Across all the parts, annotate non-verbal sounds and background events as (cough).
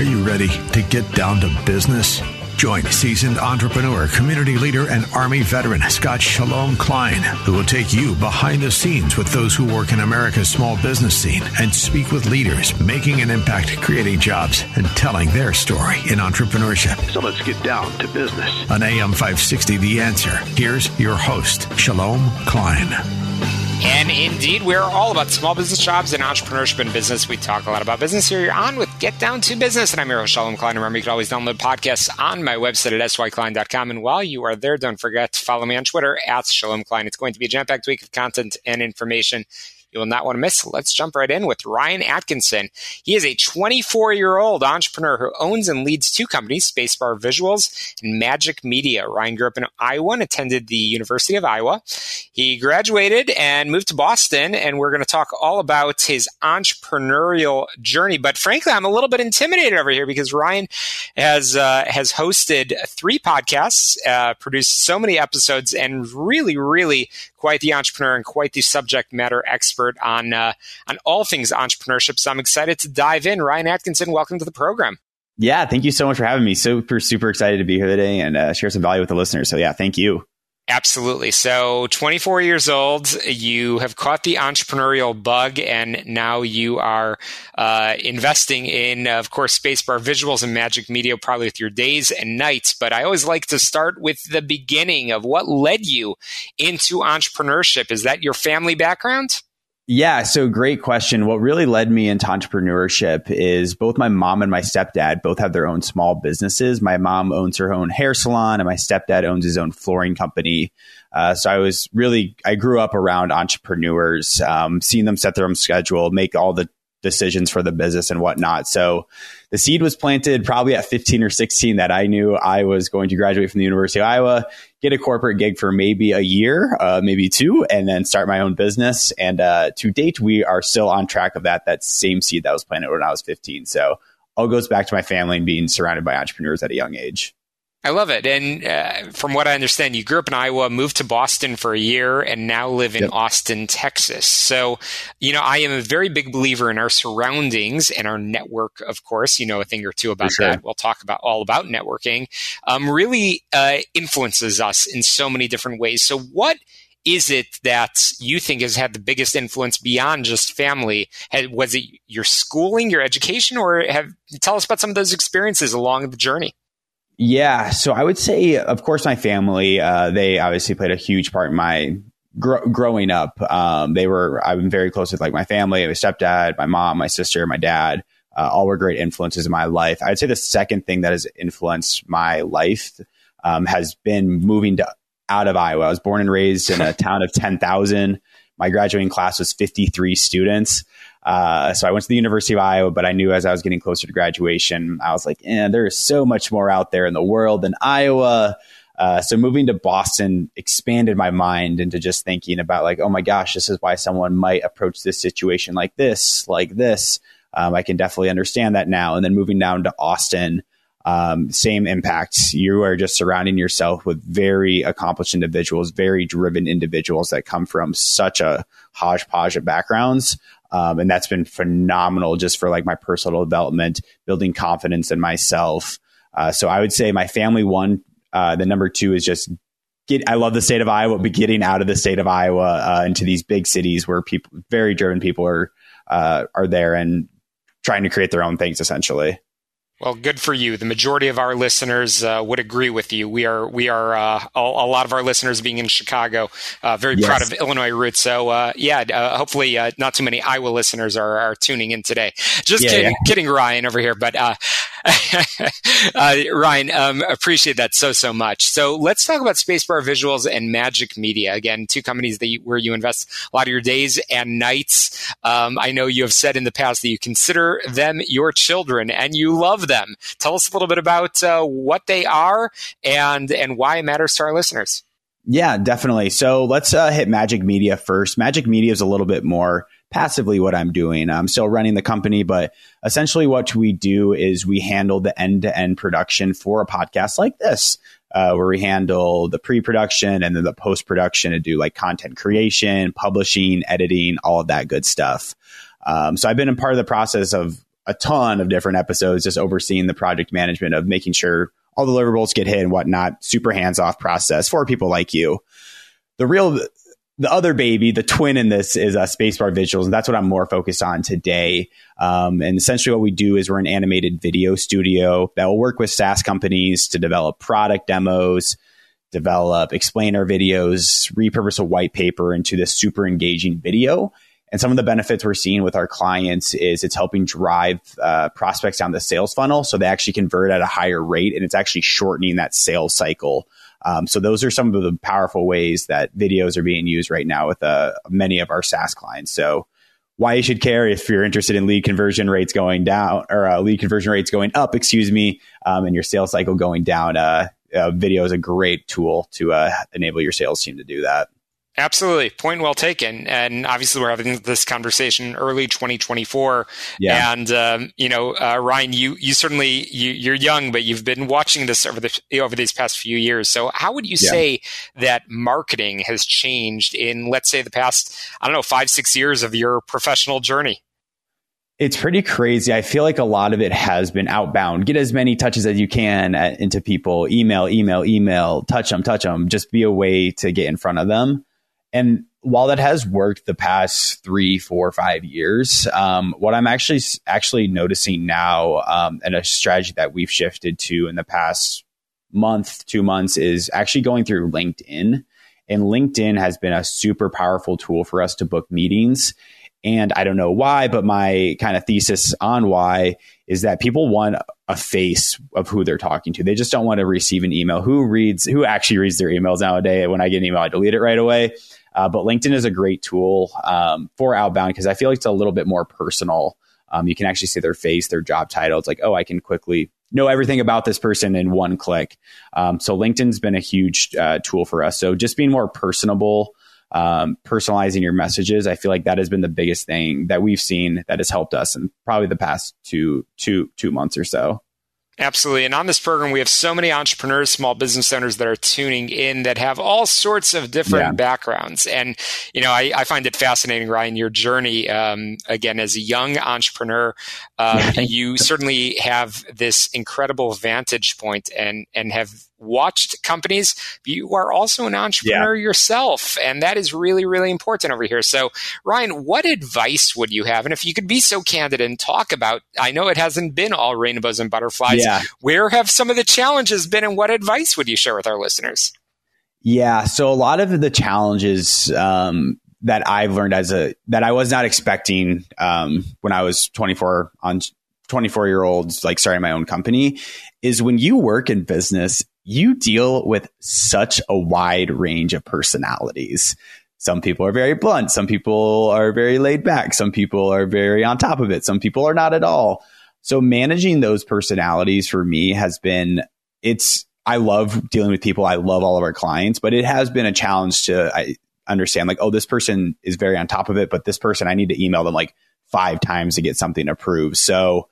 Are you ready to get down to business? Join seasoned entrepreneur, community leader, and Army veteran Scott Shalom Klein, who will take you behind the scenes with those who work in America's small business scene and speak with leaders making an impact, creating jobs, and telling their story in entrepreneurship. So let's get down to business. On AM 560, The Answer, here's your host, Shalom Klein. And indeed, we're all about small business jobs and entrepreneurship and business. We talk a lot about business here. You're on with Get Down to Business. And I'm your host, Shalom Klein. Remember, you can always download podcasts on my website at syklein.com. And while you are there, don't forget to follow me on Twitter at Shalom Klein. It's going to be a jam packed week of content and information you will not want to miss. Let's jump right in with Ryan Atkinson. He is a 24 year old entrepreneur who owns and leads two companies, Spacebar Visuals and Magic Media. Ryan grew up in Iowa and attended the University of Iowa. He graduated and moved to Boston, and we're going to talk all about his entrepreneurial journey. But frankly, I'm a little bit intimidated over here because Ryan has uh, has hosted three podcasts, uh, produced so many episodes, and really, really quite the entrepreneur and quite the subject matter expert on uh, on all things entrepreneurship. So I'm excited to dive in. Ryan Atkinson, welcome to the program. Yeah, thank you so much for having me. Super, super excited to be here today and uh, share some value with the listeners. So yeah, thank you. Absolutely. So, 24 years old, you have caught the entrepreneurial bug, and now you are uh, investing in, of course, Spacebar Visuals and Magic Media, probably with your days and nights. But I always like to start with the beginning of what led you into entrepreneurship. Is that your family background? Yeah, so great question. What really led me into entrepreneurship is both my mom and my stepdad both have their own small businesses. My mom owns her own hair salon, and my stepdad owns his own flooring company. Uh, so I was really, I grew up around entrepreneurs, um, seeing them set their own schedule, make all the decisions for the business and whatnot. So the seed was planted probably at 15 or 16 that I knew I was going to graduate from the University of Iowa, get a corporate gig for maybe a year, uh, maybe two, and then start my own business. And uh, to date, we are still on track of that, that same seed that was planted when I was 15. So all goes back to my family and being surrounded by entrepreneurs at a young age. I love it. And uh, from what I understand, you grew up in Iowa, moved to Boston for a year, and now live in yep. Austin, Texas. So, you know, I am a very big believer in our surroundings and our network, of course. You know a thing or two about sure. that. We'll talk about all about networking. Um, really uh, influences us in so many different ways. So, what is it that you think has had the biggest influence beyond just family? Had, Was it your schooling, your education, or have tell us about some of those experiences along the journey? Yeah, so I would say, of course, my family. Uh, they obviously played a huge part in my gr- growing up. Um, they were I'm very close with like my family, my stepdad, my mom, my sister, my dad. Uh, all were great influences in my life. I'd say the second thing that has influenced my life um, has been moving to out of Iowa. I was born and raised in a (laughs) town of ten thousand. My graduating class was 53 students. Uh, so I went to the University of Iowa, but I knew as I was getting closer to graduation, I was like, eh, there is so much more out there in the world than Iowa. Uh, so moving to Boston expanded my mind into just thinking about like, oh my gosh, this is why someone might approach this situation like this, like this. Um, I can definitely understand that now. And then moving down to Austin, um, same impact. You are just surrounding yourself with very accomplished individuals, very driven individuals that come from such a hodgepodge of backgrounds. Um, and that's been phenomenal just for like my personal development, building confidence in myself. Uh, so I would say my family one. Uh, the number two is just get. I love the state of Iowa, but getting out of the state of Iowa uh, into these big cities where people, very driven people, are uh, are there and trying to create their own things essentially. Well, good for you. The majority of our listeners uh, would agree with you. We are we are uh, a, a, lot of our listeners being in Chicago, uh, very yes. proud of Illinois roots. So uh, yeah, uh, hopefully uh, not too many Iowa listeners are, are tuning in today. Just yeah, kidding, yeah. kidding, Ryan over here. But (laughs) Ryan, um, appreciate that so so much. So let's talk about Spacebar Visuals and Magic Media again, two companies that you, where you invest a lot of your days and nights. Um, I know you have said in the past that you consider them your children and you love them. Tell us a little bit about uh, what they are and and why it matters to our listeners. Yeah, definitely. So let's uh, hit Magic Media first. Magic Media is a little bit more passively what I'm doing. I'm still running the company, but essentially what we do is we handle the end to end production for a podcast like this. Uh, where we handle the pre-production and then the post-production and do like content creation, publishing, editing, all of that good stuff. Um, so I've been a part of the process of a ton of different episodes, just overseeing the project management of making sure all the deliverables get hit and whatnot. Super hands off process for people like you. The real, the other baby, the twin in this is a Spacebar Visuals, and that's what I'm more focused on today. Um, and essentially, what we do is we're an animated video studio that will work with SaaS companies to develop product demos, develop explainer videos, repurpose a white paper into this super engaging video and some of the benefits we're seeing with our clients is it's helping drive uh, prospects down the sales funnel so they actually convert at a higher rate and it's actually shortening that sales cycle. Um, so those are some of the powerful ways that videos are being used right now with uh, many of our SaaS clients. So why you should care if you're interested in lead conversion rates going down or uh, lead conversion rates going up, excuse me, um, and your sales cycle going down. Uh, uh, video is a great tool to uh, enable your sales team to do that. Absolutely. Point well taken. And obviously, we're having this conversation early 2024. Yeah. And, um, you know, uh, Ryan, you, you certainly, you, are young, but you've been watching this over the, over these past few years. So how would you yeah. say that marketing has changed in, let's say, the past, I don't know, five, six years of your professional journey? It's pretty crazy. I feel like a lot of it has been outbound. Get as many touches as you can at, into people. Email, email, email. Touch them, touch them. Just be a way to get in front of them. And while that has worked the past three, four, five years, um, what I'm actually actually noticing now, um, and a strategy that we've shifted to in the past month, two months, is actually going through LinkedIn. And LinkedIn has been a super powerful tool for us to book meetings. And I don't know why, but my kind of thesis on why is that people want a face of who they're talking to. They just don't want to receive an email. Who reads, who actually reads their emails nowadays? When I get an email, I delete it right away. Uh, but LinkedIn is a great tool um, for outbound because I feel like it's a little bit more personal. Um, you can actually see their face, their job title. It's like, oh, I can quickly know everything about this person in one click. Um, so LinkedIn's been a huge uh, tool for us. So just being more personable, um, personalizing your messages, I feel like that has been the biggest thing that we've seen that has helped us in probably the past two, two, two months or so. Absolutely. And on this program, we have so many entrepreneurs, small business owners that are tuning in that have all sorts of different yeah. backgrounds. And, you know, I, I, find it fascinating, Ryan, your journey, um, again, as a young entrepreneur, um, you certainly have this incredible vantage point and, and have watched companies, you are also an entrepreneur yeah. yourself. And that is really, really important over here. So, Ryan, what advice would you have? And if you could be so candid and talk about, I know it hasn't been all rainbows and butterflies. Yeah. Where have some of the challenges been and what advice would you share with our listeners? Yeah. So, a lot of the challenges, um, that I've learned as a that I was not expecting um, when I was 24 on 24 year olds like starting my own company is when you work in business you deal with such a wide range of personalities. Some people are very blunt. Some people are very laid back. Some people are very on top of it. Some people are not at all. So managing those personalities for me has been, it's, I love dealing with people. I love all of our clients, but it has been a challenge to I understand like, oh, this person is very on top of it, but this person, I need to email them like five times to get something approved. So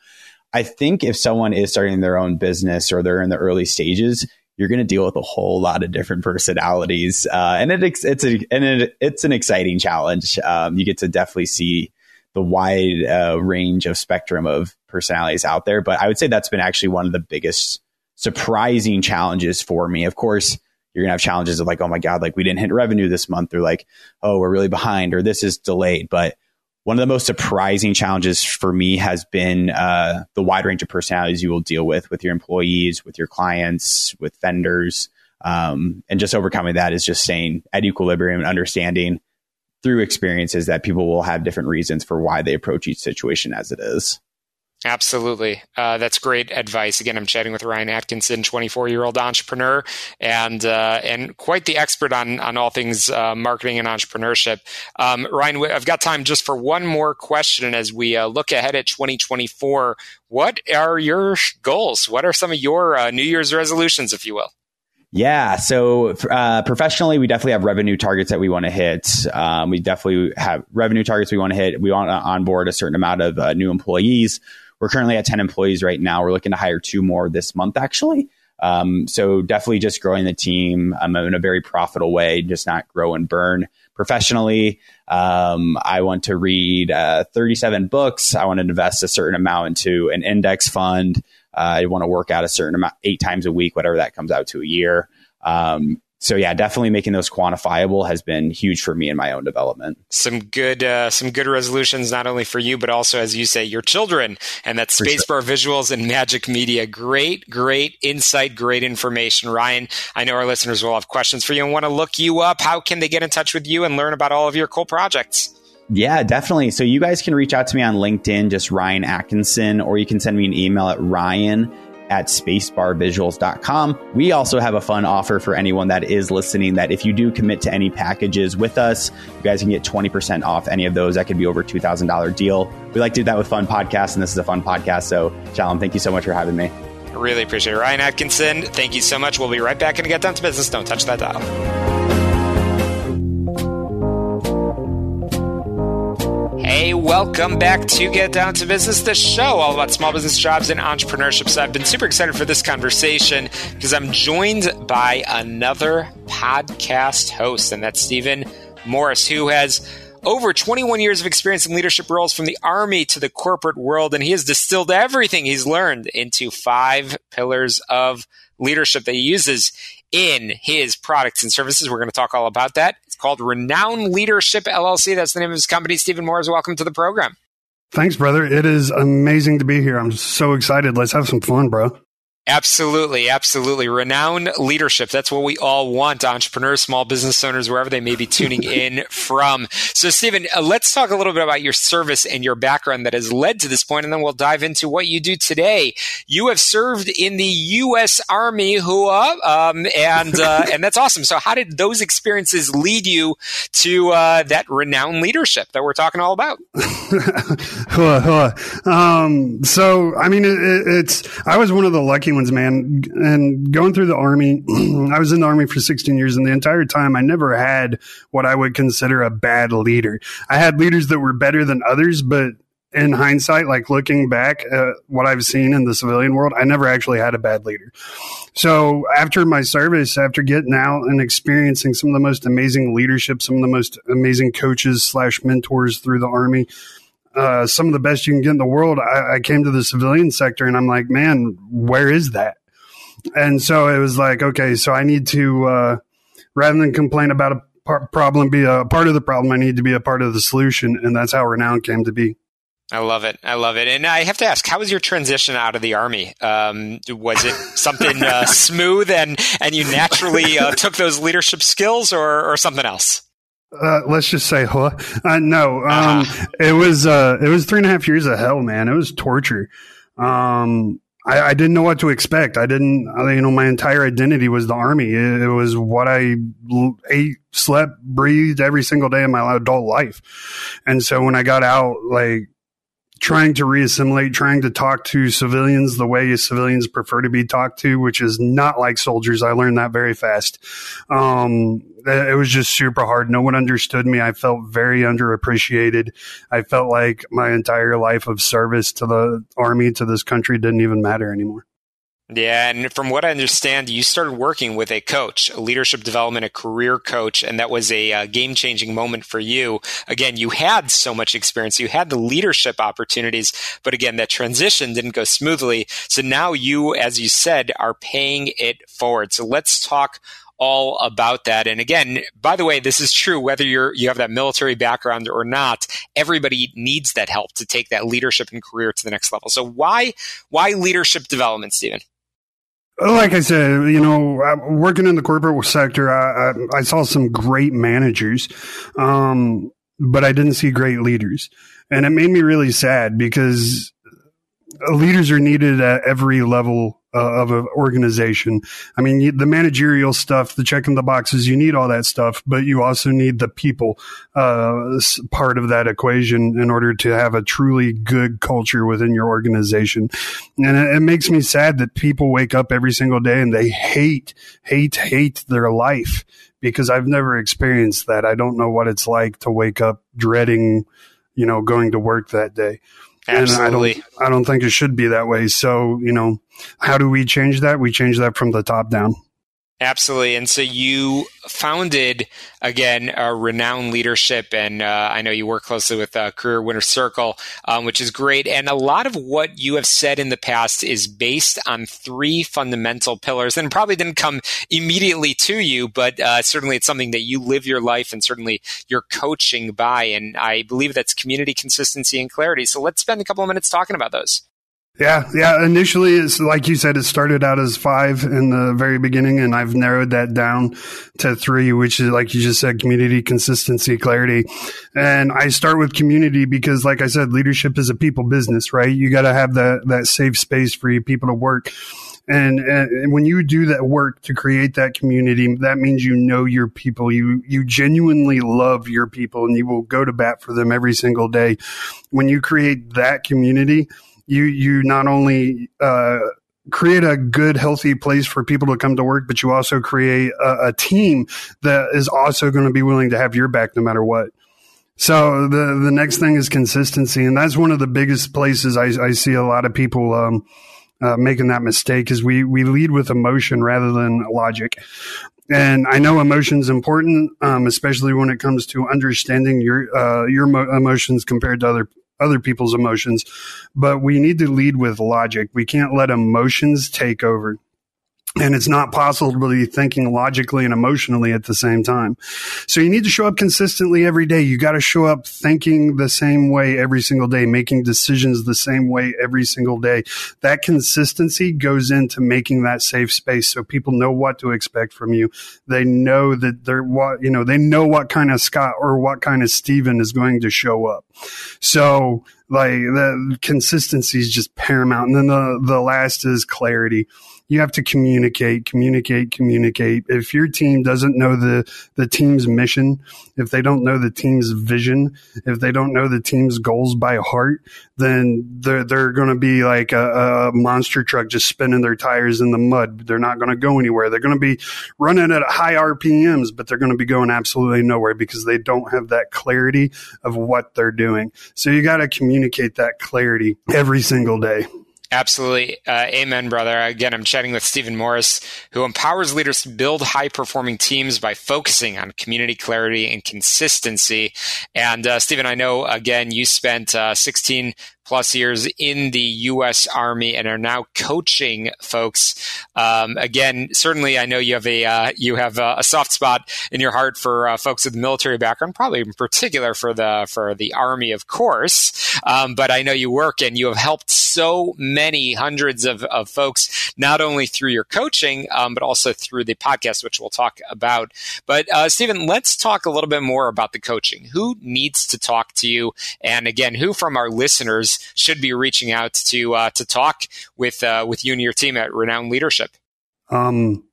I think if someone is starting their own business or they're in the early stages, you're going to deal with a whole lot of different personalities, uh, and it, it's a and it, it's an exciting challenge. Um, you get to definitely see the wide uh, range of spectrum of personalities out there. But I would say that's been actually one of the biggest surprising challenges for me. Of course, you're gonna have challenges of like, oh my god, like we didn't hit revenue this month, or like, oh, we're really behind, or this is delayed. But one of the most surprising challenges for me has been uh, the wide range of personalities you will deal with with your employees, with your clients, with vendors. Um, and just overcoming that is just staying at equilibrium and understanding through experiences that people will have different reasons for why they approach each situation as it is. Absolutely. Uh, that's great advice. Again, I'm chatting with Ryan Atkinson, 24 year old entrepreneur and, uh, and quite the expert on, on all things uh, marketing and entrepreneurship. Um, Ryan, I've got time just for one more question as we uh, look ahead at 2024. What are your goals? What are some of your uh, New Year's resolutions, if you will? Yeah. So uh, professionally, we definitely have revenue targets that we want to hit. Um, we definitely have revenue targets we want to hit. We want to onboard a certain amount of uh, new employees. We're currently at 10 employees right now. We're looking to hire two more this month, actually. Um, so definitely just growing the team um, in a very profitable way, just not grow and burn. Professionally, um, I want to read uh, 37 books. I want to invest a certain amount into an index fund. Uh, I want to work out a certain amount, eight times a week, whatever that comes out to a year. Um, so yeah, definitely making those quantifiable has been huge for me in my own development. Some good, uh, some good resolutions, not only for you, but also, as you say, your children and that Spacebar sure. Visuals and Magic Media. Great, great insight, great information. Ryan, I know our listeners will have questions for you and want to look you up. How can they get in touch with you and learn about all of your cool projects? Yeah, definitely. So you guys can reach out to me on LinkedIn, just Ryan Atkinson, or you can send me an email at ryan at spacebarvisuals.com. We also have a fun offer for anyone that is listening that if you do commit to any packages with us, you guys can get 20% off any of those. That could be over $2,000 deal. We like to do that with fun podcasts, and this is a fun podcast. So, Shalom, thank you so much for having me. I really appreciate it. Ryan Atkinson, thank you so much. We'll be right back and get down to business. Don't touch that dial. Hey, welcome back to Get Down to Business, the show all about small business jobs and entrepreneurship. So I've been super excited for this conversation because I'm joined by another podcast host, and that's Stephen Morris, who has over 21 years of experience in leadership roles from the army to the corporate world, and he has distilled everything he's learned into five pillars of leadership that he uses in his products and services. We're going to talk all about that called Renown Leadership LLC. That's the name of his company. Stephen Morris, welcome to the program. Thanks, brother. It is amazing to be here. I'm so excited. Let's have some fun, bro. Absolutely, absolutely. Renowned leadership. That's what we all want. Entrepreneurs, small business owners, wherever they may be tuning (laughs) in from. So, Stephen, uh, let's talk a little bit about your service and your background that has led to this point, and then we'll dive into what you do today. You have served in the U.S. Army, hua, um, and uh, (laughs) and that's awesome. So, how did those experiences lead you to uh, that renowned leadership that we're talking all about? (laughs) hua, hua. Um, so, I mean, it, it's I was one of the lucky ones, man. And going through the army, (clears throat) I was in the army for 16 years, and the entire time I never had what I would consider a bad leader. I had leaders that were better than others, but in hindsight, like looking back at what I've seen in the civilian world, I never actually had a bad leader. So after my service, after getting out and experiencing some of the most amazing leadership, some of the most amazing coaches slash mentors through the army, uh, some of the best you can get in the world. I, I came to the civilian sector and I'm like, man, where is that? And so it was like, okay, so I need to, uh, rather than complain about a par- problem, be a part of the problem, I need to be a part of the solution. And that's how Renown came to be. I love it. I love it. And I have to ask, how was your transition out of the army? Um, was it something uh, (laughs) smooth and, and you naturally uh, took those leadership skills or, or something else? Uh, let's just say, huh? Uh, no, um, (laughs) it was, uh, it was three and a half years of hell, man. It was torture. Um, I, I, didn't know what to expect. I didn't, you know, my entire identity was the army. It, it was what I ate, slept, breathed every single day of my adult life. And so when I got out, like, trying to reassimilate, trying to talk to civilians the way civilians prefer to be talked to, which is not like soldiers. I learned that very fast. Um, it was just super hard. No one understood me. I felt very underappreciated. I felt like my entire life of service to the army, to this country didn't even matter anymore. Yeah, and from what I understand, you started working with a coach, a leadership development, a career coach, and that was a uh, game changing moment for you. Again, you had so much experience, you had the leadership opportunities, but again, that transition didn't go smoothly. So now you, as you said, are paying it forward. So let's talk all about that. And again, by the way, this is true whether you're you have that military background or not. Everybody needs that help to take that leadership and career to the next level. So why why leadership development, Stephen? Like I said, you know, working in the corporate sector, I, I, I saw some great managers, um, but I didn't see great leaders, and it made me really sad because leaders are needed at every level uh, of an organization. I mean, the managerial stuff, the checking the boxes, you need all that stuff, but you also need the people uh, part of that equation in order to have a truly good culture within your organization. And it, it makes me sad that people wake up every single day and they hate, hate, hate their life because I've never experienced that. I don't know what it's like to wake up dreading, you know, going to work that day. Absolutely. And I don't, I don't think it should be that way. So, you know, how do we change that? We change that from the top down. Absolutely. And so you founded, again, a renowned leadership. And uh, I know you work closely with uh, Career Winner Circle, um, which is great. And a lot of what you have said in the past is based on three fundamental pillars. And probably didn't come immediately to you, but uh, certainly it's something that you live your life and certainly you're coaching by. And I believe that's community, consistency, and clarity. So let's spend a couple of minutes talking about those. Yeah, yeah. Initially, it's like you said, it started out as five in the very beginning, and I've narrowed that down to three, which is like you just said, community, consistency, clarity. And I start with community because, like I said, leadership is a people business, right? You got to have that that safe space for your people to work. And, and, when you do that work to create that community, that means you know your people. You you genuinely love your people, and you will go to bat for them every single day. When you create that community you you not only uh, create a good, healthy place for people to come to work, but you also create a, a team that is also going to be willing to have your back no matter what. So the the next thing is consistency, and that's one of the biggest places I, I see a lot of people um, uh, making that mistake. Is we we lead with emotion rather than logic. And I know emotions important, um, especially when it comes to understanding your uh, your mo- emotions compared to other other people's emotions, but we need to lead with logic. We can't let emotions take over and it's not possible to be thinking logically and emotionally at the same time. So you need to show up consistently every day. You got to show up thinking the same way every single day, making decisions the same way every single day. That consistency goes into making that safe space so people know what to expect from you. They know that they're what, you know, they know what kind of Scott or what kind of Steven is going to show up. So like the consistency is just paramount. And then the, the last is clarity you have to communicate, communicate, communicate. If your team doesn't know the, the team's mission, if they don't know the team's vision, if they don't know the team's goals by heart, then they're, they're going to be like a, a, monster truck just spinning their tires in the mud. They're not going to go anywhere. They're going to be running at high RPMs, but they're going to be going absolutely nowhere because they don't have that clarity of what they're doing. So you got to communicate that clarity every single day. Absolutely. Uh, amen, brother. Again, I'm chatting with Stephen Morris, who empowers leaders to build high performing teams by focusing on community clarity and consistency. And uh, Stephen, I know, again, you spent uh, 16 plus years in the U.S. Army and are now coaching folks. Um, again, certainly, I know you have a uh, you have a, a, soft spot in your heart for uh, folks with military background, probably in particular for the for the Army, of course. Um, but I know you work and you have helped so many hundreds of, of folks, not only through your coaching, um, but also through the podcast, which we'll talk about. But uh, Stephen, let's talk a little bit more about the coaching. Who needs to talk to you? And again, who from our listeners should be reaching out to uh, to talk with uh, with you and your team at Renowned Leadership? Um,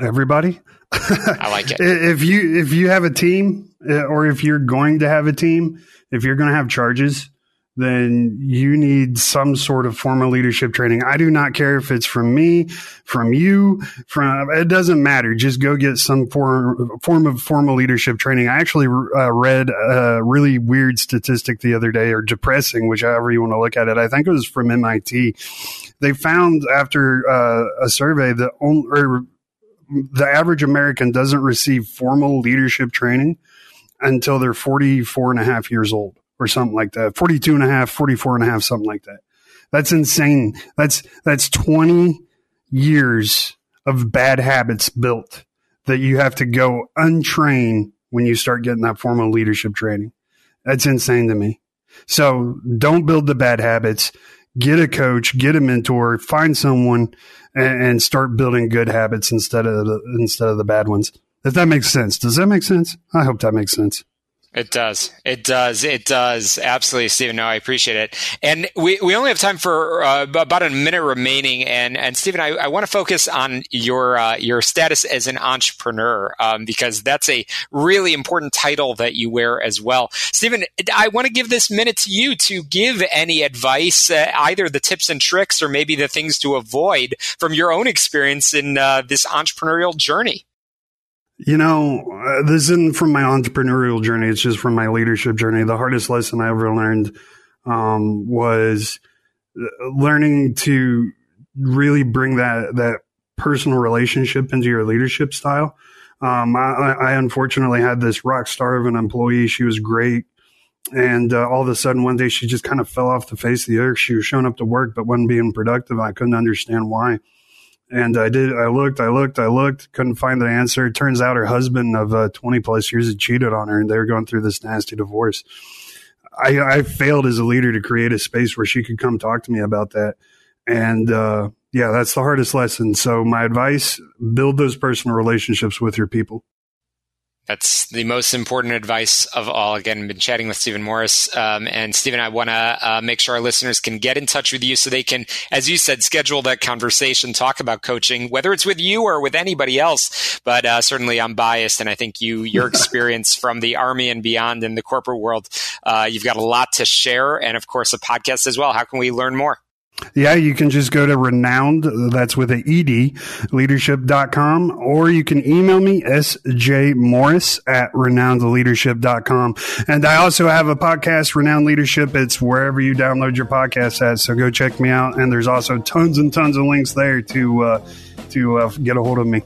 everybody. I like it. (laughs) if you if you have a team, uh, or if you're going to have a team, if you're going to have charges, then you need some sort of formal leadership training. I do not care if it's from me, from you, from it doesn't matter. Just go get some form form of formal leadership training. I actually uh, read a really weird statistic the other day, or depressing, whichever you want to look at it. I think it was from MIT. They found after uh, a survey that only, the average American doesn't receive formal leadership training until they're 44 and a half years old or something like that. 42 and a half, 44 and a half, something like that. That's insane. That's, that's 20 years of bad habits built that you have to go untrain when you start getting that formal leadership training. That's insane to me. So don't build the bad habits. Get a coach, get a mentor, find someone, and, and start building good habits instead of the, instead of the bad ones. If that makes sense, does that make sense? I hope that makes sense. It does. It does. It does. Absolutely, Stephen. No, I appreciate it. And we, we only have time for uh, about a minute remaining. And and Stephen, I, I want to focus on your uh, your status as an entrepreneur um, because that's a really important title that you wear as well. Stephen, I want to give this minute to you to give any advice, uh, either the tips and tricks or maybe the things to avoid from your own experience in uh, this entrepreneurial journey. You know, uh, this isn't from my entrepreneurial journey. It's just from my leadership journey. The hardest lesson I ever learned um, was uh, learning to really bring that that personal relationship into your leadership style. Um, I, I, unfortunately had this rock star of an employee. She was great. And uh, all of a sudden, one day, she just kind of fell off the face of the earth. She was showing up to work, but wasn't being productive. I couldn't understand why. And I did. I looked. I looked. I looked. Couldn't find the answer. It turns out her husband of uh, twenty plus years had cheated on her, and they were going through this nasty divorce. I, I, failed as a leader to create a space where she could come talk to me about that. And uh, yeah, that's the hardest lesson. So my advice: build those personal relationships with your people. That's the most important advice of all. Again, I've been chatting with Stephen Morris. Um, and Stephen, I want to uh, make sure our listeners can get in touch with you so they can, as you said, schedule that conversation, talk about coaching, whether it's with you or with anybody else. But uh, certainly I'm biased. And I think you, your (laughs) experience from the Army and beyond in the corporate world, uh, you've got a lot to share. And of course, a podcast as well. How can we learn more? Yeah, you can just go to renowned, that's with a ED, leadership.com, or you can email me, sjmorris at renownedleadership.com. And I also have a podcast, Renowned Leadership. It's wherever you download your podcast at. So go check me out. And there's also tons and tons of links there to, uh, to uh, get a hold of me.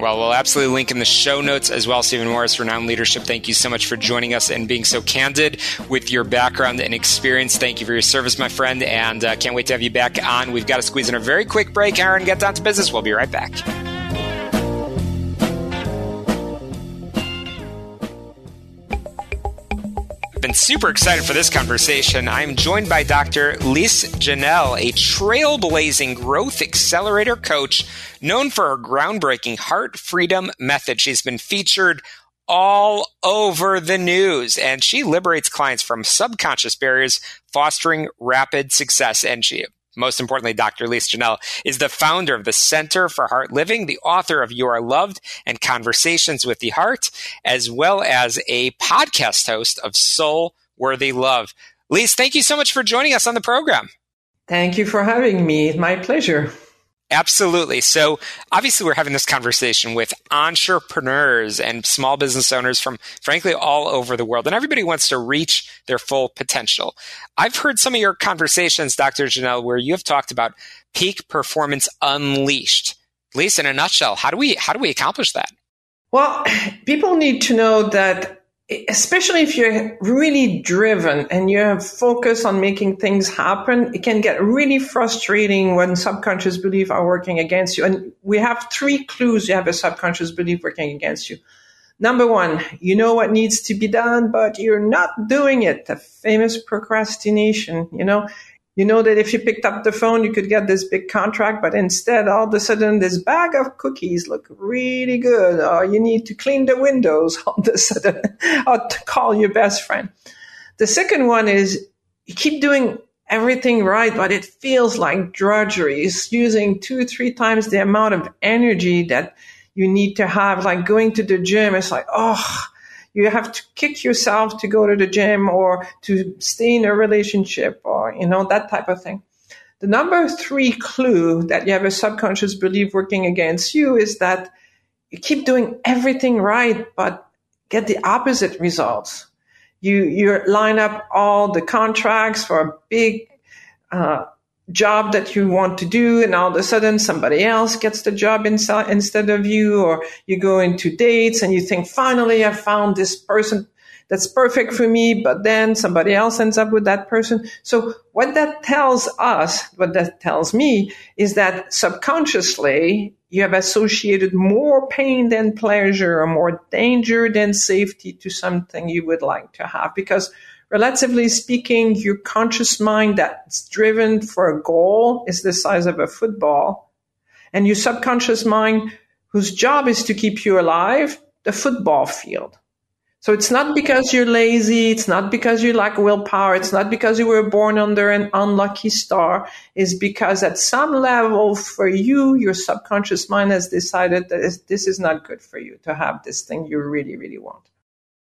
Well, we'll absolutely link in the show notes as well. Stephen Morris, Renowned Leadership, thank you so much for joining us and being so candid with your background and experience. Thank you for your service, my friend, and uh, can't wait to have you back on. We've got to squeeze in a very quick break, Aaron. Get down to business. We'll be right back. Been super excited for this conversation. I'm joined by Dr. Lise Janelle, a trailblazing growth accelerator coach known for her groundbreaking heart freedom method. She's been featured all over the news and she liberates clients from subconscious barriers, fostering rapid success. And she most importantly, Dr. Lise Janelle is the founder of the Center for Heart Living, the author of You Are Loved and Conversations with the Heart, as well as a podcast host of Soul Worthy Love. Lise, thank you so much for joining us on the program. Thank you for having me. My pleasure. Absolutely. So obviously we're having this conversation with entrepreneurs and small business owners from frankly all over the world and everybody wants to reach their full potential. I've heard some of your conversations, Dr. Janelle, where you have talked about peak performance unleashed. Lise, in a nutshell, how do we how do we accomplish that? Well, people need to know that especially if you're really driven and you have focus on making things happen, it can get really frustrating when subconscious beliefs are working against you. And we have three clues you have a subconscious belief working against you. Number one, you know what needs to be done, but you're not doing it. The famous procrastination, you know, you know that if you picked up the phone, you could get this big contract, but instead, all of a sudden, this bag of cookies look really good, or you need to clean the windows (laughs) all of a sudden, or to call your best friend. The second one is you keep doing everything right, but it feels like drudgery. It's using two, three times the amount of energy that you need to have, like going to the gym. It's like, oh, you have to kick yourself to go to the gym or to stay in a relationship or, you know, that type of thing. The number three clue that you have a subconscious belief working against you is that you keep doing everything right, but get the opposite results. You, you line up all the contracts for a big, uh, job that you want to do and all of a sudden somebody else gets the job inside, instead of you or you go into dates and you think finally i found this person that's perfect for me, but then somebody else ends up with that person. So what that tells us, what that tells me is that subconsciously you have associated more pain than pleasure or more danger than safety to something you would like to have because relatively speaking, your conscious mind that's driven for a goal is the size of a football. And your subconscious mind, whose job is to keep you alive, the football field. So it's not because you're lazy. It's not because you lack willpower. It's not because you were born under an unlucky star. It's because at some level for you, your subconscious mind has decided that this is not good for you to have this thing you really, really want.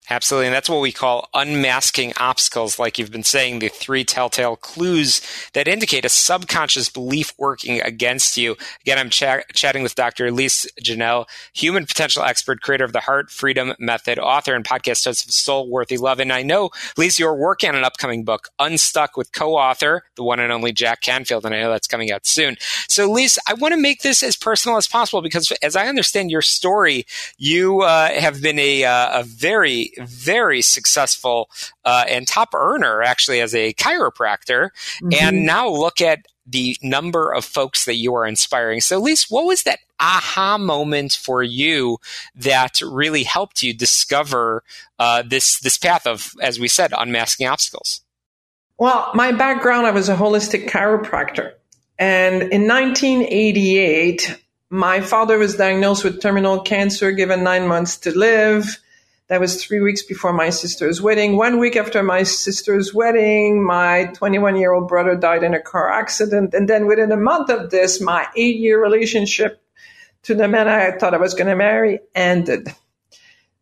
Absolutely. And that's what we call unmasking obstacles, like you've been saying, the three telltale clues that indicate a subconscious belief working against you. Again, I'm ch- chatting with Dr. Lise Janelle, human potential expert, creator of the Heart Freedom Method, author and podcast host of Soul Worthy Love. And I know, Lise, you're working on an upcoming book, Unstuck, with co author, the one and only Jack Canfield. And I know that's coming out soon. So, Lise, I want to make this as personal as possible because, as I understand your story, you uh, have been a, uh, a very very successful uh, and top earner actually as a chiropractor, mm-hmm. and now look at the number of folks that you are inspiring. So, Lise, what was that aha moment for you that really helped you discover uh, this this path of, as we said, unmasking obstacles? Well, my background, I was a holistic chiropractor. And in 1988, my father was diagnosed with terminal cancer, given nine months to live. That was three weeks before my sister's wedding. One week after my sister's wedding, my 21 year old brother died in a car accident. And then within a month of this, my eight year relationship to the man I thought I was going to marry ended.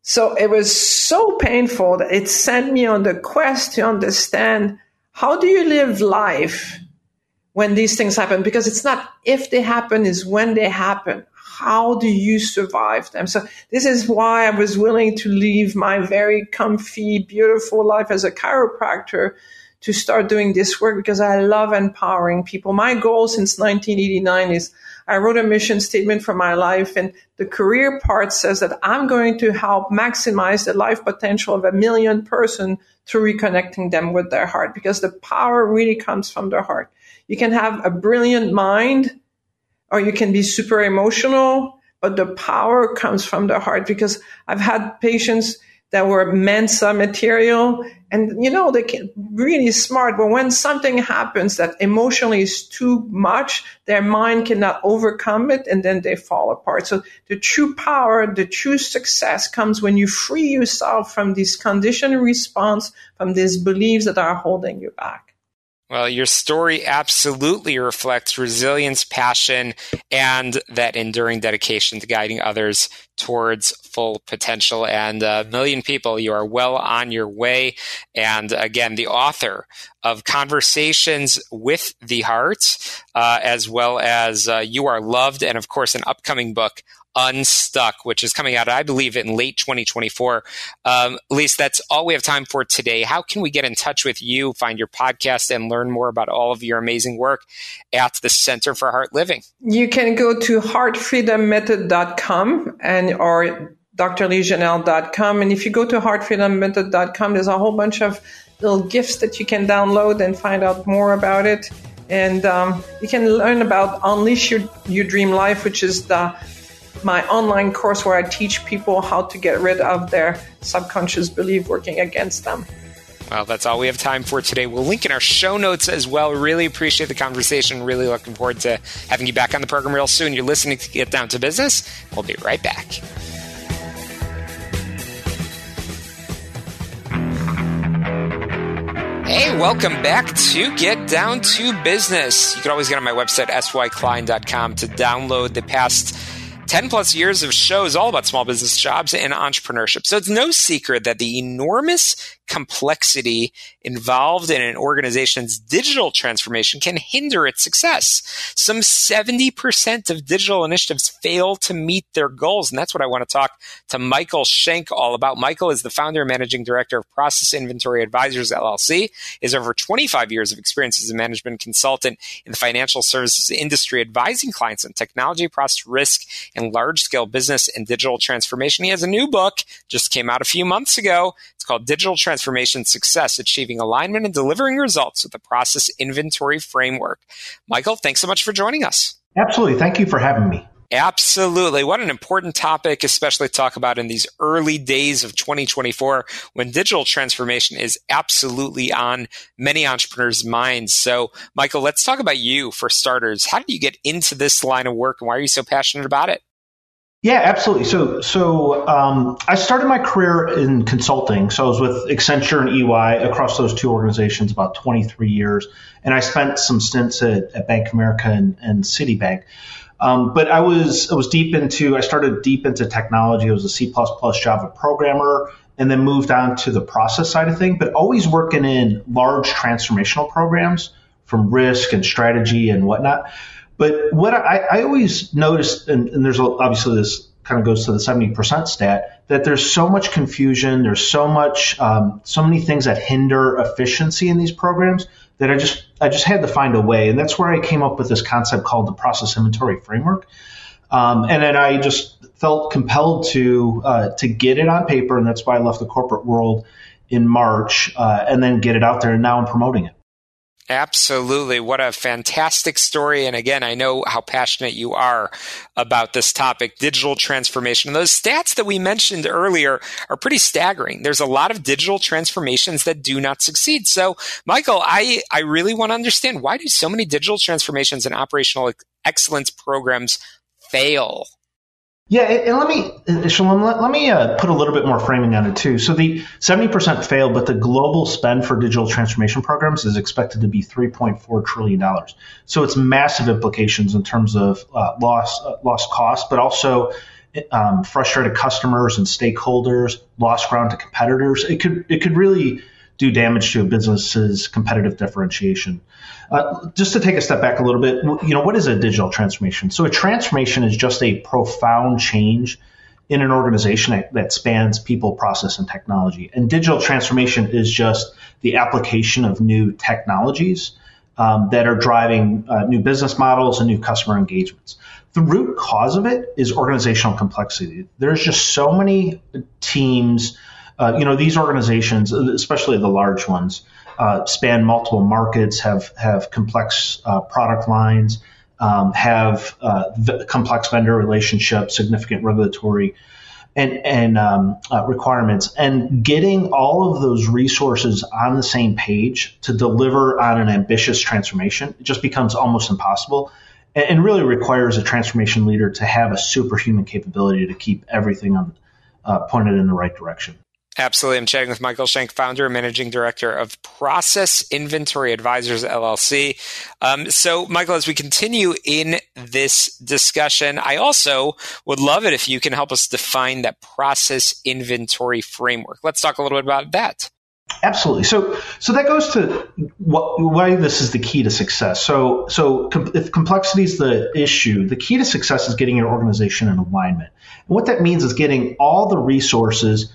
So it was so painful that it sent me on the quest to understand how do you live life when these things happen? Because it's not if they happen, is when they happen how do you survive them? So this is why I was willing to leave my very comfy, beautiful life as a chiropractor to start doing this work because I love empowering people. My goal since 1989 is I wrote a mission statement for my life and the career part says that I'm going to help maximize the life potential of a million person through reconnecting them with their heart because the power really comes from their heart. You can have a brilliant mind or you can be super emotional, but the power comes from the heart because I've had patients that were Mensa material and you know they can really smart but when something happens that emotionally is too much their mind cannot overcome it and then they fall apart. So the true power the true success comes when you free yourself from this conditioned response from these beliefs that are holding you back well, your story absolutely reflects resilience, passion, and that enduring dedication to guiding others towards full potential. And a million people, you are well on your way. And again, the author of Conversations with the Heart, uh, as well as uh, You Are Loved, and of course, an upcoming book Unstuck, which is coming out, I believe, in late 2024. Um, Lise that's all we have time for today. How can we get in touch with you, find your podcast, and learn more about all of your amazing work at the Center for Heart Living? You can go to heartfreedommethod.com and or drlejanelle.com. And if you go to heartfreedommethod.com, there's a whole bunch of little gifts that you can download and find out more about it. And um, you can learn about Unleash Your, Your Dream Life, which is the my online course where I teach people how to get rid of their subconscious belief working against them. Well, that's all we have time for today. We'll link in our show notes as well. Really appreciate the conversation. Really looking forward to having you back on the program real soon. You're listening to Get Down to Business. We'll be right back. Hey, welcome back to Get Down to Business. You can always get on my website, syklein.com, to download the past 10 plus years of shows all about small business jobs and entrepreneurship. So it's no secret that the enormous complexity involved in an organization's digital transformation can hinder its success. Some 70% of digital initiatives fail to meet their goals. And that's what I want to talk to Michael Schank all about. Michael is the founder and managing director of Process Inventory Advisors LLC, is over 25 years of experience as a management consultant in the financial services industry, advising clients on technology, process risk, and large scale business and digital transformation. He has a new book, just came out a few months ago. It's called Digital Transformation Success Achieving Alignment and Delivering Results with the Process Inventory Framework. Michael, thanks so much for joining us. Absolutely. Thank you for having me. Absolutely. What an important topic, especially to talk about in these early days of 2024 when digital transformation is absolutely on many entrepreneurs' minds. So, Michael, let's talk about you for starters. How did you get into this line of work and why are you so passionate about it? Yeah, absolutely. So, so um, I started my career in consulting. So I was with Accenture and EY across those two organizations about 23 years, and I spent some stints at, at Bank America and, and Citibank. Um, but I was I was deep into I started deep into technology. I was a C Java programmer, and then moved on to the process side of thing. But always working in large transformational programs from risk and strategy and whatnot. But what I, I always noticed, and, and there's obviously this kind of goes to the 70% stat, that there's so much confusion, there's so much, um, so many things that hinder efficiency in these programs that I just, I just had to find a way. And that's where I came up with this concept called the process inventory framework. Um, and then I just felt compelled to, uh, to get it on paper. And that's why I left the corporate world in March, uh, and then get it out there. And now I'm promoting it. Absolutely. What a fantastic story. And again, I know how passionate you are about this topic, digital transformation. And those stats that we mentioned earlier are pretty staggering. There's a lot of digital transformations that do not succeed. So, Michael, I, I really want to understand why do so many digital transformations and operational excellence programs fail? Yeah, and let me, Shalom, let, let me uh, put a little bit more framing on it too. So the 70% failed, but the global spend for digital transformation programs is expected to be $3.4 trillion. So it's massive implications in terms of uh, loss, uh, lost cost, but also um, frustrated customers and stakeholders, lost ground to competitors. It could, it could really do damage to a business's competitive differentiation. Uh, just to take a step back a little bit, you know, what is a digital transformation? So a transformation is just a profound change in an organization that, spans people, process, and technology. And digital transformation is just the application of new technologies um, that are driving uh, new business models and new customer engagements. The root cause of it is organizational complexity. There's just so many teams uh, you know, these organizations, especially the large ones, uh, span multiple markets, have have complex uh, product lines, um, have uh, v- complex vendor relationships, significant regulatory and, and um, uh, requirements, and getting all of those resources on the same page to deliver on an ambitious transformation just becomes almost impossible. And really requires a transformation leader to have a superhuman capability to keep everything on, uh, pointed in the right direction. Absolutely. I'm chatting with Michael Schank, founder and managing director of Process Inventory Advisors LLC. Um, so, Michael, as we continue in this discussion, I also would love it if you can help us define that process inventory framework. Let's talk a little bit about that. Absolutely. So, so that goes to what, why this is the key to success. So, so com- if complexity is the issue, the key to success is getting your organization in alignment. And what that means is getting all the resources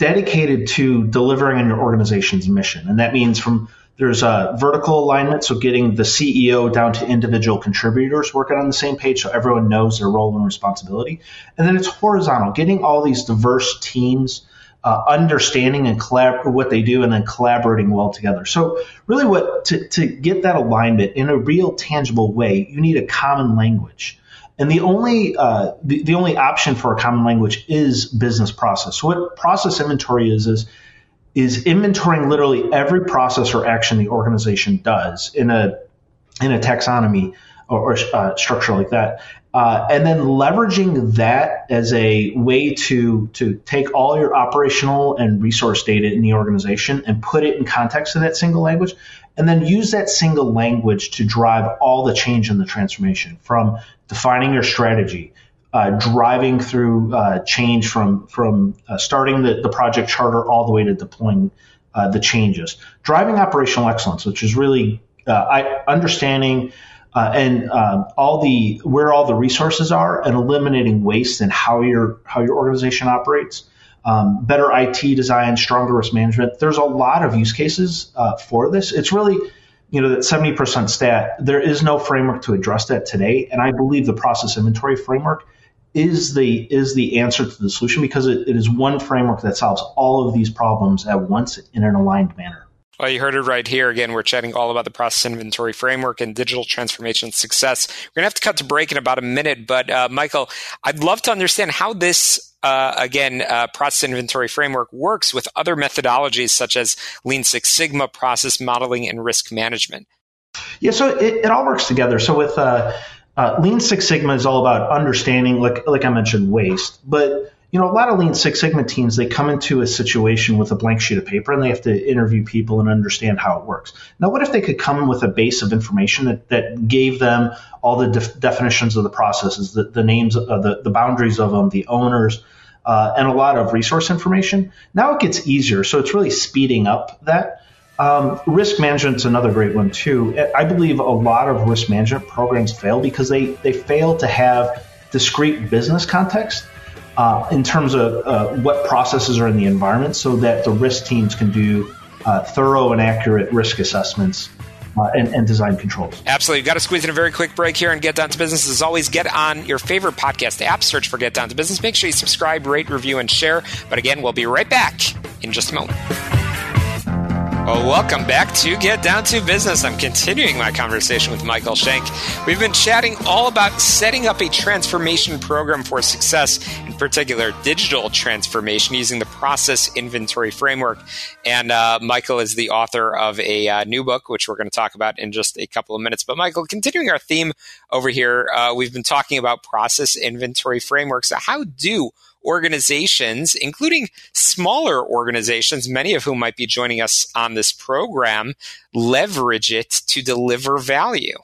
dedicated to delivering on your organization's mission. And that means from there's a vertical alignment, so getting the CEO down to individual contributors working on the same page so everyone knows their role and responsibility. And then it's horizontal, getting all these diverse teams uh, understanding and collab- what they do and then collaborating well together. So really what to, to get that alignment in a real tangible way, you need a common language. And the only uh, the, the only option for a common language is business process. So what process inventory is is is inventorying literally every process or action the organization does in a in a taxonomy or, or uh, structure like that, uh, and then leveraging that as a way to to take all your operational and resource data in the organization and put it in context of that single language and then use that single language to drive all the change in the transformation from defining your strategy, uh, driving through uh, change from from uh, starting the, the project charter all the way to deploying uh, the changes. Driving operational excellence, which is really uh, I, understanding uh, and um, all the where all the resources are and eliminating waste and how your how your organization operates. Um, better IT design, stronger risk management. There's a lot of use cases uh, for this. It's really, you know, that 70% stat. There is no framework to address that today, and I believe the process inventory framework is the is the answer to the solution because it, it is one framework that solves all of these problems at once in an aligned manner. Well, you heard it right here. Again, we're chatting all about the process inventory framework and digital transformation success. We're going to have to cut to break in about a minute, but uh, Michael, I'd love to understand how this, uh, again, uh, process inventory framework works with other methodologies such as Lean Six Sigma, process modeling, and risk management. Yeah, so it, it all works together. So with uh, uh, Lean Six Sigma is all about understanding, like like I mentioned, waste, but you know, a lot of Lean Six Sigma teams, they come into a situation with a blank sheet of paper and they have to interview people and understand how it works. Now, what if they could come with a base of information that, that gave them all the def- definitions of the processes, the, the names, of the, the boundaries of them, the owners, uh, and a lot of resource information? Now it gets easier. So it's really speeding up that. Um, risk management is another great one too. I believe a lot of risk management programs fail because they, they fail to have discrete business context uh, in terms of uh, what processes are in the environment so that the risk teams can do uh, thorough and accurate risk assessments uh, and, and, design controls. Absolutely. You've got to squeeze in a very quick break here and get down to business. As always, get on your favorite podcast app, search for Get Down to Business. Make sure you subscribe, rate, review, and share. But again, we'll be right back in just a moment. Well, welcome back to Get Down to Business. I'm continuing my conversation with Michael Schank. We've been chatting all about setting up a transformation program for success, in particular, digital transformation using the process inventory framework. And uh, Michael is the author of a uh, new book, which we're going to talk about in just a couple of minutes. But, Michael, continuing our theme over here, uh, we've been talking about process inventory frameworks. How do organizations, including smaller organizations, many of whom might be joining us on this program, leverage it to deliver value?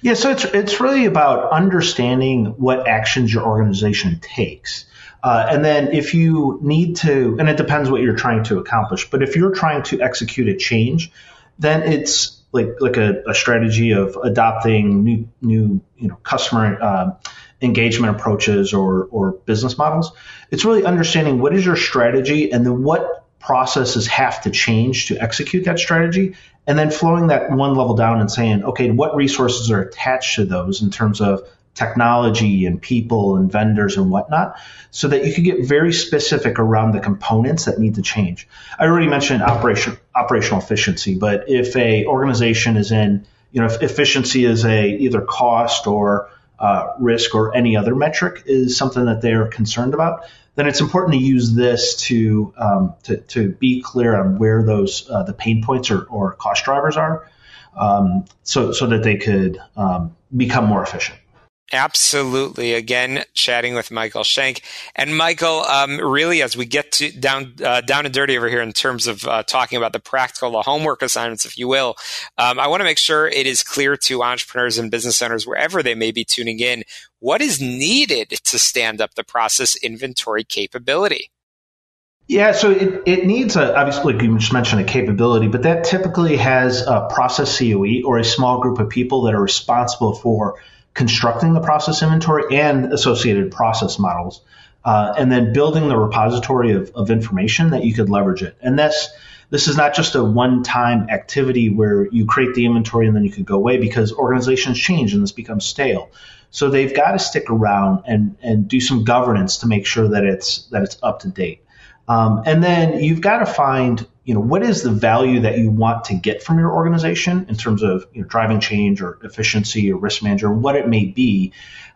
Yeah, so it's it's really about understanding what actions your organization takes. Uh, and then if you need to, and it depends what you're trying to accomplish, but if you're trying to execute a change, then it's like like a, a strategy of adopting new new you know customer uh, engagement approaches or, or business models. It's really understanding what is your strategy and then what processes have to change to execute that strategy. And then flowing that one level down and saying, okay, what resources are attached to those in terms of technology and people and vendors and whatnot, so that you could get very specific around the components that need to change. I already mentioned operation, operational efficiency, but if a organization is in, you know, if efficiency is a either cost or uh, risk or any other metric is something that they're concerned about, then it's important to use this to um, to, to, be clear on where those uh, the pain points or, or cost drivers are, um, so so that they could um, become more efficient. Absolutely. Again, chatting with Michael Schank and Michael. Um, really, as we get to down uh, down and dirty over here in terms of uh, talking about the practical, the homework assignments, if you will, um, I want to make sure it is clear to entrepreneurs and business owners wherever they may be tuning in what is needed to stand up the process inventory capability. Yeah, so it, it needs a, obviously, you just mentioned a capability, but that typically has a process COE or a small group of people that are responsible for constructing the process inventory and associated process models, uh, and then building the repository of, of information that you could leverage it. And this this is not just a one-time activity where you create the inventory and then you could go away because organizations change and this becomes stale. So they've got to stick around and and do some governance to make sure that it's that it's up to date. Um, and then you've got to find, you know, what is the value that you want to get from your organization in terms of you know, driving change or efficiency or risk manager, what it may be,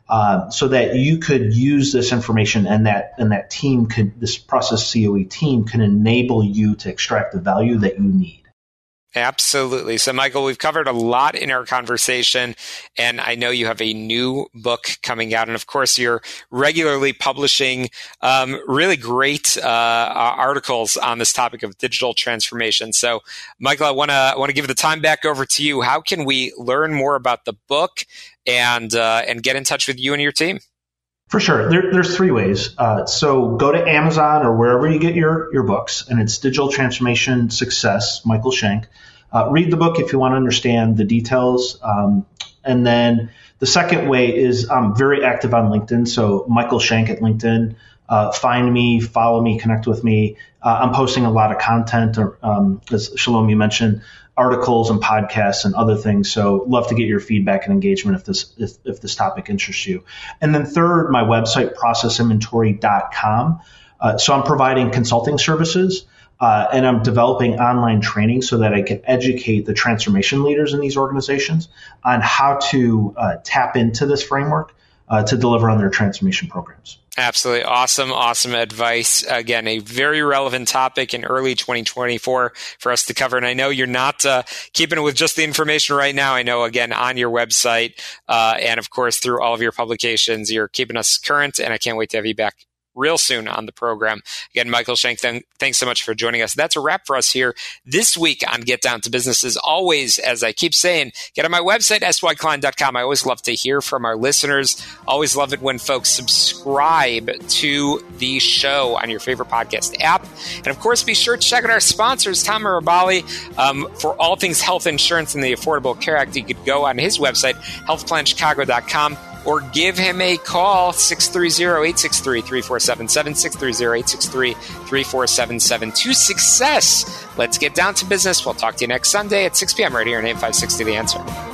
uh, so that you could use this information and that and that team could, this process COE team can enable you to extract the value that you need. Absolutely. So, Michael, we've covered a lot in our conversation, and I know you have a new book coming out. And of course, you're regularly publishing um, really great uh, articles on this topic of digital transformation. So, Michael, I want to want to give the time back over to you. How can we learn more about the book and uh, and get in touch with you and your team? For sure. There, there's three ways. Uh, so go to Amazon or wherever you get your, your books, and it's Digital Transformation Success, Michael Schank. Uh, read the book if you want to understand the details. Um, and then the second way is I'm very active on LinkedIn. So Michael Schank at LinkedIn. Uh, find me, follow me, connect with me. Uh, I'm posting a lot of content, or, um, as Shalom you mentioned, articles and podcasts and other things. So love to get your feedback and engagement if this if, if this topic interests you. And then third, my website processinventory.com. Uh, so I'm providing consulting services. Uh, and I'm developing online training so that I can educate the transformation leaders in these organizations on how to uh, tap into this framework uh, to deliver on their transformation programs. Absolutely awesome, awesome advice. Again, a very relevant topic in early 2024 for us to cover. And I know you're not uh, keeping it with just the information right now. I know, again, on your website uh, and of course through all of your publications, you're keeping us current. And I can't wait to have you back real soon on the program. Again, Michael Schank, th- thanks so much for joining us. That's a wrap for us here this week on Get Down to Business. As always, as I keep saying, get on my website, syklein.com. I always love to hear from our listeners. Always love it when folks subscribe to the show on your favorite podcast app. And of course, be sure to check out our sponsors, Tom Mirabali, um, for all things health insurance and the Affordable Care Act. You could go on his website, healthplanchicago.com or give him a call 630-863-3477 630-863-3477 to success! Let's get down to business. We'll talk to you next sunday at 6 p.m right here on AM 560 the answer